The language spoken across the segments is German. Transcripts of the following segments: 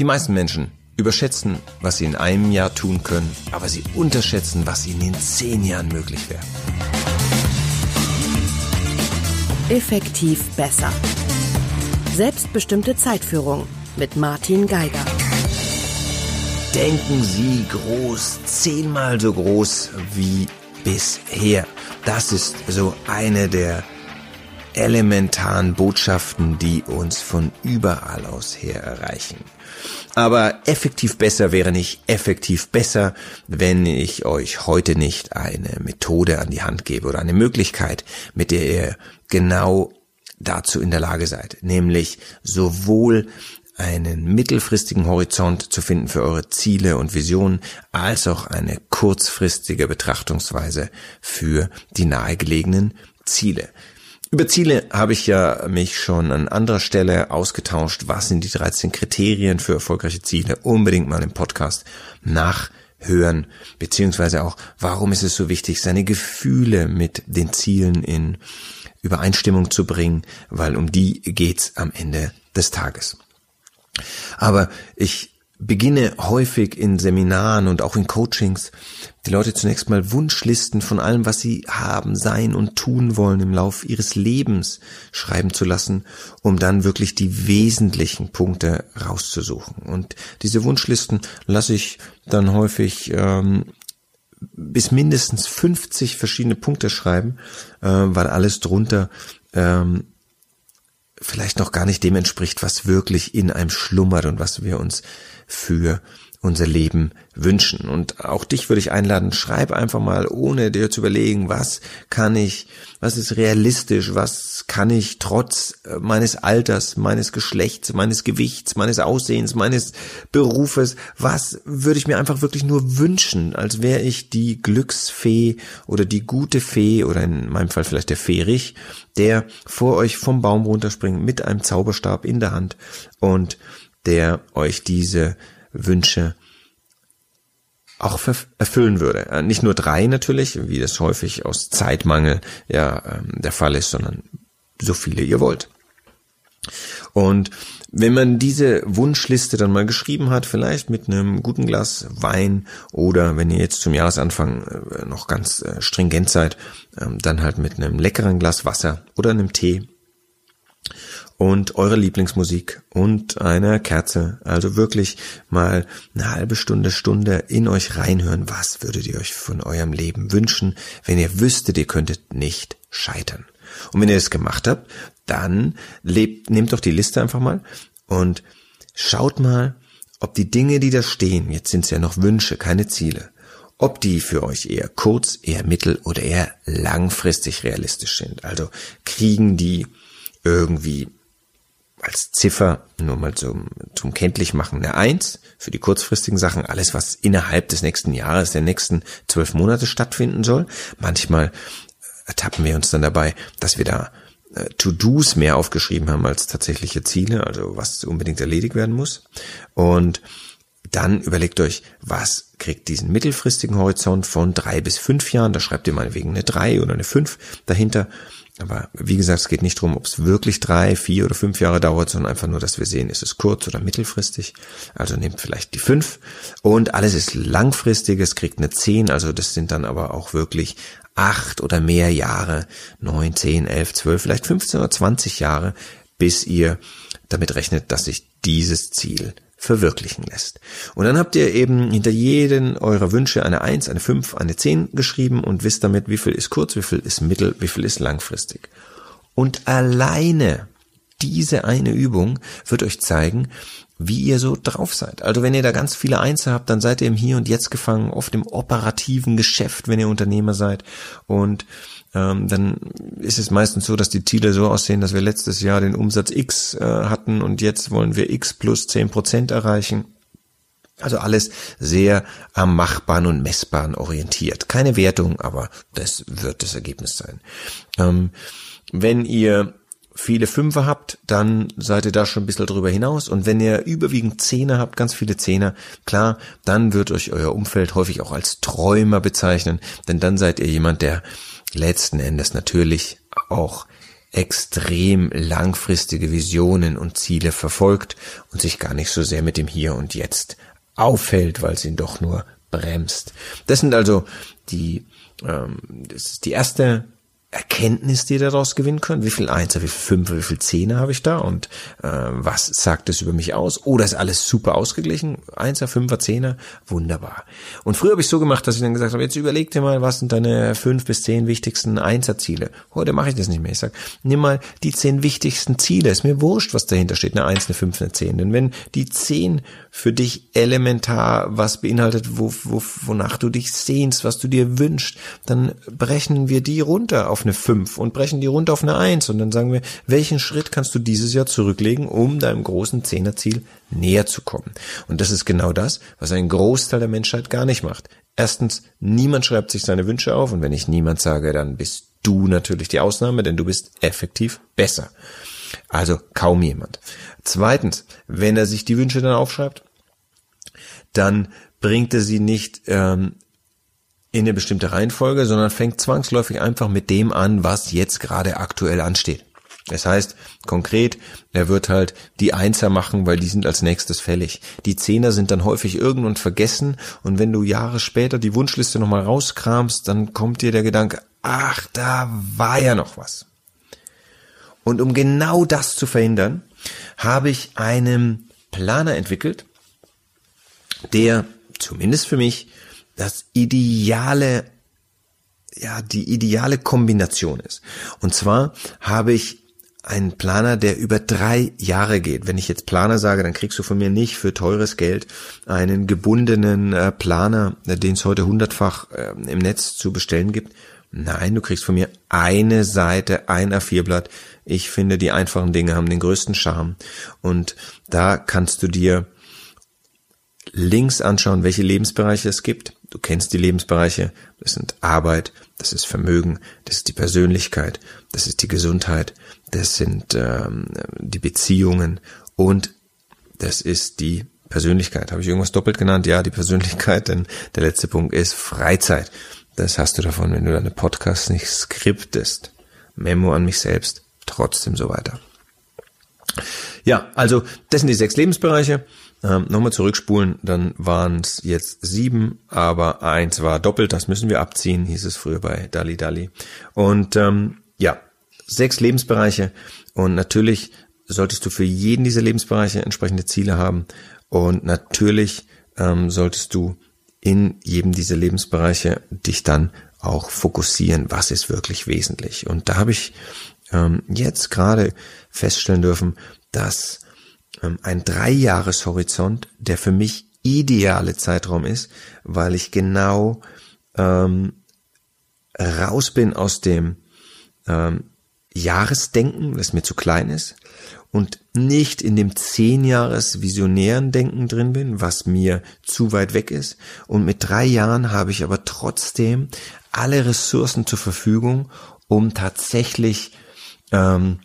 Die meisten Menschen überschätzen, was sie in einem Jahr tun können, aber sie unterschätzen, was ihnen in zehn Jahren möglich wäre. Effektiv besser. Selbstbestimmte Zeitführung mit Martin Geiger. Denken Sie groß, zehnmal so groß wie bisher. Das ist so eine der elementaren Botschaften, die uns von überall aus her erreichen. Aber effektiv besser wäre nicht effektiv besser, wenn ich euch heute nicht eine Methode an die Hand gebe oder eine Möglichkeit, mit der ihr genau dazu in der Lage seid, nämlich sowohl einen mittelfristigen Horizont zu finden für eure Ziele und Visionen, als auch eine kurzfristige Betrachtungsweise für die nahegelegenen Ziele. Über Ziele habe ich ja mich schon an anderer Stelle ausgetauscht. Was sind die 13 Kriterien für erfolgreiche Ziele? Unbedingt mal im Podcast nachhören, beziehungsweise auch, warum ist es so wichtig, seine Gefühle mit den Zielen in Übereinstimmung zu bringen, weil um die geht's am Ende des Tages. Aber ich beginne häufig in Seminaren und auch in Coachings die Leute zunächst mal Wunschlisten von allem, was sie haben, sein und tun wollen im Lauf ihres Lebens schreiben zu lassen, um dann wirklich die wesentlichen Punkte rauszusuchen. Und diese Wunschlisten lasse ich dann häufig ähm, bis mindestens 50 verschiedene Punkte schreiben, äh, weil alles drunter ähm, vielleicht noch gar nicht dem entspricht, was wirklich in einem schlummert und was wir uns für unser Leben wünschen. Und auch dich würde ich einladen, schreib einfach mal, ohne dir zu überlegen, was kann ich, was ist realistisch, was kann ich trotz äh, meines Alters, meines Geschlechts, meines Gewichts, meines Aussehens, meines Berufes, was würde ich mir einfach wirklich nur wünschen, als wäre ich die Glücksfee oder die gute Fee oder in meinem Fall vielleicht der Feerich, der vor euch vom Baum runterspringt mit einem Zauberstab in der Hand und der euch diese Wünsche auch erfüllen würde. Äh, nicht nur drei natürlich, wie das häufig aus Zeitmangel ja ähm, der Fall ist, sondern so viele ihr wollt. Und wenn man diese Wunschliste dann mal geschrieben hat, vielleicht mit einem guten Glas Wein oder wenn ihr jetzt zum Jahresanfang äh, noch ganz äh, stringent seid, ähm, dann halt mit einem leckeren Glas Wasser oder einem Tee und eure Lieblingsmusik und eine Kerze. Also wirklich mal eine halbe Stunde, Stunde in euch reinhören. Was würdet ihr euch von eurem Leben wünschen, wenn ihr wüsstet, ihr könntet nicht scheitern? Und wenn ihr es gemacht habt, dann lebt, nehmt doch die Liste einfach mal und schaut mal, ob die Dinge, die da stehen, jetzt sind es ja noch Wünsche, keine Ziele, ob die für euch eher kurz, eher mittel oder eher langfristig realistisch sind. Also kriegen die irgendwie als Ziffer nur mal zum, zum Kenntlichmachen eine Eins für die kurzfristigen Sachen, alles was innerhalb des nächsten Jahres, der nächsten zwölf Monate stattfinden soll. Manchmal ertappen wir uns dann dabei, dass wir da äh, To-Dos mehr aufgeschrieben haben als tatsächliche Ziele, also was unbedingt erledigt werden muss. Und dann überlegt euch, was kriegt diesen mittelfristigen Horizont von drei bis fünf Jahren, da schreibt ihr mal wegen eine drei oder eine fünf dahinter aber wie gesagt, es geht nicht darum, ob es wirklich drei, vier oder fünf Jahre dauert, sondern einfach nur, dass wir sehen, ist es kurz oder mittelfristig. Also nehmt vielleicht die fünf. Und alles ist langfristig, es kriegt eine zehn, also das sind dann aber auch wirklich acht oder mehr Jahre, neun, zehn, elf, zwölf, vielleicht 15 oder 20 Jahre, bis ihr damit rechnet, dass sich dieses Ziel verwirklichen lässt. Und dann habt ihr eben hinter jeden eurer Wünsche eine 1, eine 5, eine 10 geschrieben und wisst damit, wie viel ist kurz, wie viel ist mittel, wie viel ist langfristig. Und alleine diese eine Übung wird euch zeigen, wie ihr so drauf seid. Also wenn ihr da ganz viele Einzel habt, dann seid ihr im Hier und Jetzt gefangen, oft im operativen Geschäft, wenn ihr Unternehmer seid. Und ähm, dann ist es meistens so, dass die Ziele so aussehen, dass wir letztes Jahr den Umsatz X äh, hatten und jetzt wollen wir X plus zehn Prozent erreichen. Also alles sehr am Machbaren und Messbaren orientiert. Keine Wertung, aber das wird das Ergebnis sein. Ähm, wenn ihr viele Fünfer habt, dann seid ihr da schon ein bisschen drüber hinaus. Und wenn ihr überwiegend Zehner habt, ganz viele Zehner, klar, dann wird euch euer Umfeld häufig auch als Träumer bezeichnen, denn dann seid ihr jemand, der letzten Endes natürlich auch extrem langfristige Visionen und Ziele verfolgt und sich gar nicht so sehr mit dem Hier und Jetzt aufhält, weil es ihn doch nur bremst. Das sind also die, ähm, das ist die erste Erkenntnis, die ihr daraus gewinnen könnt. Wie viel Einser, wie viel Fünfer, wie viel Zehner habe ich da und äh, was sagt es über mich aus? Oder ist alles super ausgeglichen? Einser, Fünfer, Zehner, wunderbar. Und früher habe ich so gemacht, dass ich dann gesagt habe, jetzt überleg dir mal, was sind deine fünf bis zehn wichtigsten Einserziele. Heute mache ich das nicht mehr. Ich sage, nimm mal die zehn wichtigsten Ziele. Ist mir wurscht, was dahinter steht, eine Eins, eine Fünf, eine Zehn. Denn wenn die zehn für dich elementar was beinhaltet, wo, wo, wonach du dich sehnst, was du dir wünschst, dann brechen wir die runter auf eine 5 und brechen die runter auf eine 1 und dann sagen wir, welchen Schritt kannst du dieses Jahr zurücklegen, um deinem großen Zehnerziel näher zu kommen? Und das ist genau das, was ein Großteil der Menschheit gar nicht macht. Erstens, niemand schreibt sich seine Wünsche auf und wenn ich niemand sage, dann bist du natürlich die Ausnahme, denn du bist effektiv besser. Also kaum jemand. Zweitens, wenn er sich die Wünsche dann aufschreibt, dann bringt er sie nicht ähm, in eine bestimmte Reihenfolge, sondern fängt zwangsläufig einfach mit dem an, was jetzt gerade aktuell ansteht. Das heißt, konkret, er wird halt die Einser machen, weil die sind als nächstes fällig. Die Zehner sind dann häufig irgendwann vergessen und wenn du Jahre später die Wunschliste nochmal rauskramst, dann kommt dir der Gedanke, ach, da war ja noch was. Und um genau das zu verhindern, habe ich einen Planer entwickelt, der zumindest für mich das ideale, ja, die ideale Kombination ist. Und zwar habe ich einen Planer, der über drei Jahre geht. Wenn ich jetzt Planer sage, dann kriegst du von mir nicht für teures Geld einen gebundenen äh, Planer, äh, den es heute hundertfach äh, im Netz zu bestellen gibt. Nein, du kriegst von mir eine Seite, ein A4-Blatt. Ich finde, die einfachen Dinge haben den größten Charme. Und da kannst du dir links anschauen, welche Lebensbereiche es gibt. Du kennst die Lebensbereiche. Das sind Arbeit, das ist Vermögen, das ist die Persönlichkeit, das ist die Gesundheit, das sind ähm, die Beziehungen und das ist die Persönlichkeit. Habe ich irgendwas doppelt genannt? Ja, die Persönlichkeit, denn der letzte Punkt ist Freizeit. Das hast du davon, wenn du deine Podcasts nicht skriptest. Memo an mich selbst, trotzdem so weiter. Ja, also das sind die sechs Lebensbereiche. Ähm, Nochmal zurückspulen, dann waren es jetzt sieben, aber eins war doppelt, das müssen wir abziehen, hieß es früher bei Dali Dali. Und ähm, ja, sechs Lebensbereiche und natürlich solltest du für jeden dieser Lebensbereiche entsprechende Ziele haben und natürlich ähm, solltest du in jedem dieser Lebensbereiche dich dann auch fokussieren, was ist wirklich wesentlich. Und da habe ich ähm, jetzt gerade feststellen dürfen, dass ein Dreijahreshorizont der für mich ideale Zeitraum ist, weil ich genau ähm, raus bin aus dem ähm, Jahresdenken, das mir zu klein ist, und nicht in dem zehn Jahres visionären Denken drin bin, was mir zu weit weg ist. Und mit drei Jahren habe ich aber trotzdem alle Ressourcen zur Verfügung, um tatsächlich ähm,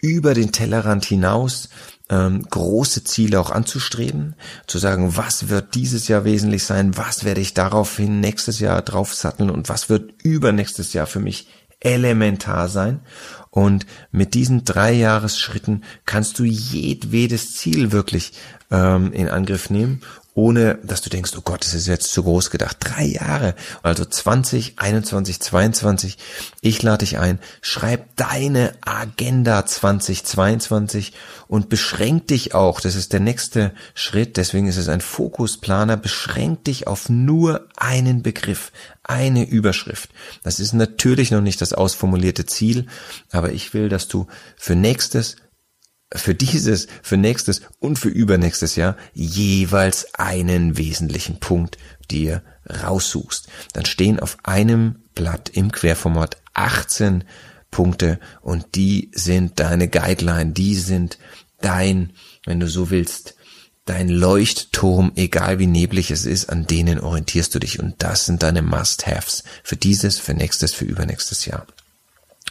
über den Tellerrand hinaus ähm, große Ziele auch anzustreben, zu sagen, was wird dieses Jahr wesentlich sein, was werde ich daraufhin nächstes Jahr draufsatteln und was wird übernächstes Jahr für mich elementar sein. Und mit diesen drei Jahresschritten kannst du jedwedes Ziel wirklich ähm, in Angriff nehmen ohne dass du denkst, oh Gott, das ist jetzt zu groß gedacht. Drei Jahre, also 20, 21, 22. Ich lade dich ein, schreib deine Agenda 2022 und beschränk dich auch, das ist der nächste Schritt, deswegen ist es ein Fokusplaner, beschränk dich auf nur einen Begriff, eine Überschrift. Das ist natürlich noch nicht das ausformulierte Ziel, aber ich will, dass du für nächstes für dieses, für nächstes und für übernächstes Jahr jeweils einen wesentlichen Punkt dir raussuchst. Dann stehen auf einem Blatt im Querformat 18 Punkte und die sind deine Guideline, die sind dein, wenn du so willst, dein Leuchtturm, egal wie neblig es ist, an denen orientierst du dich und das sind deine Must-Haves für dieses, für nächstes, für übernächstes Jahr.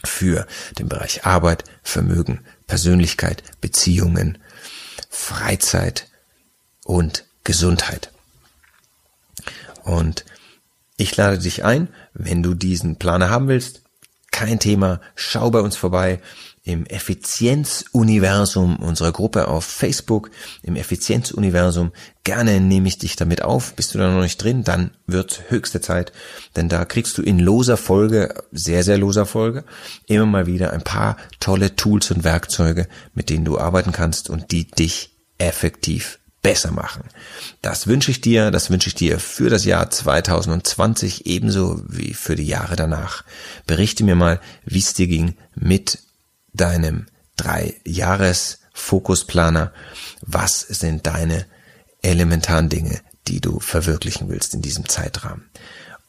Für den Bereich Arbeit, Vermögen, Persönlichkeit, Beziehungen, Freizeit und Gesundheit. Und ich lade dich ein, wenn du diesen Planer haben willst, kein Thema, schau bei uns vorbei. Im Effizienzuniversum unserer Gruppe auf Facebook, im Effizienzuniversum. Gerne nehme ich dich damit auf. Bist du da noch nicht drin? Dann wird höchste Zeit, denn da kriegst du in loser Folge, sehr, sehr loser Folge, immer mal wieder ein paar tolle Tools und Werkzeuge, mit denen du arbeiten kannst und die dich effektiv besser machen. Das wünsche ich dir, das wünsche ich dir für das Jahr 2020 ebenso wie für die Jahre danach. Berichte mir mal, wie es dir ging mit deinem drei Jahres Fokusplaner. Was sind deine elementaren Dinge, die du verwirklichen willst in diesem Zeitrahmen?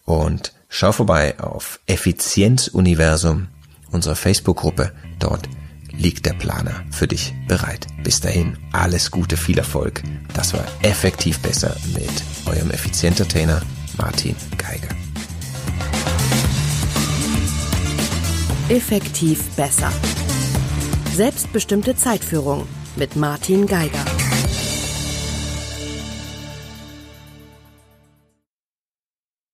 Und schau vorbei auf Effizienzuniversum, unserer Facebook-Gruppe. Dort liegt der Planer für dich bereit. Bis dahin, alles Gute, viel Erfolg. Das war effektiv besser mit eurem Effizienter-Trainer Martin Geiger. Effektiv besser. Selbstbestimmte Zeitführung mit Martin Geiger.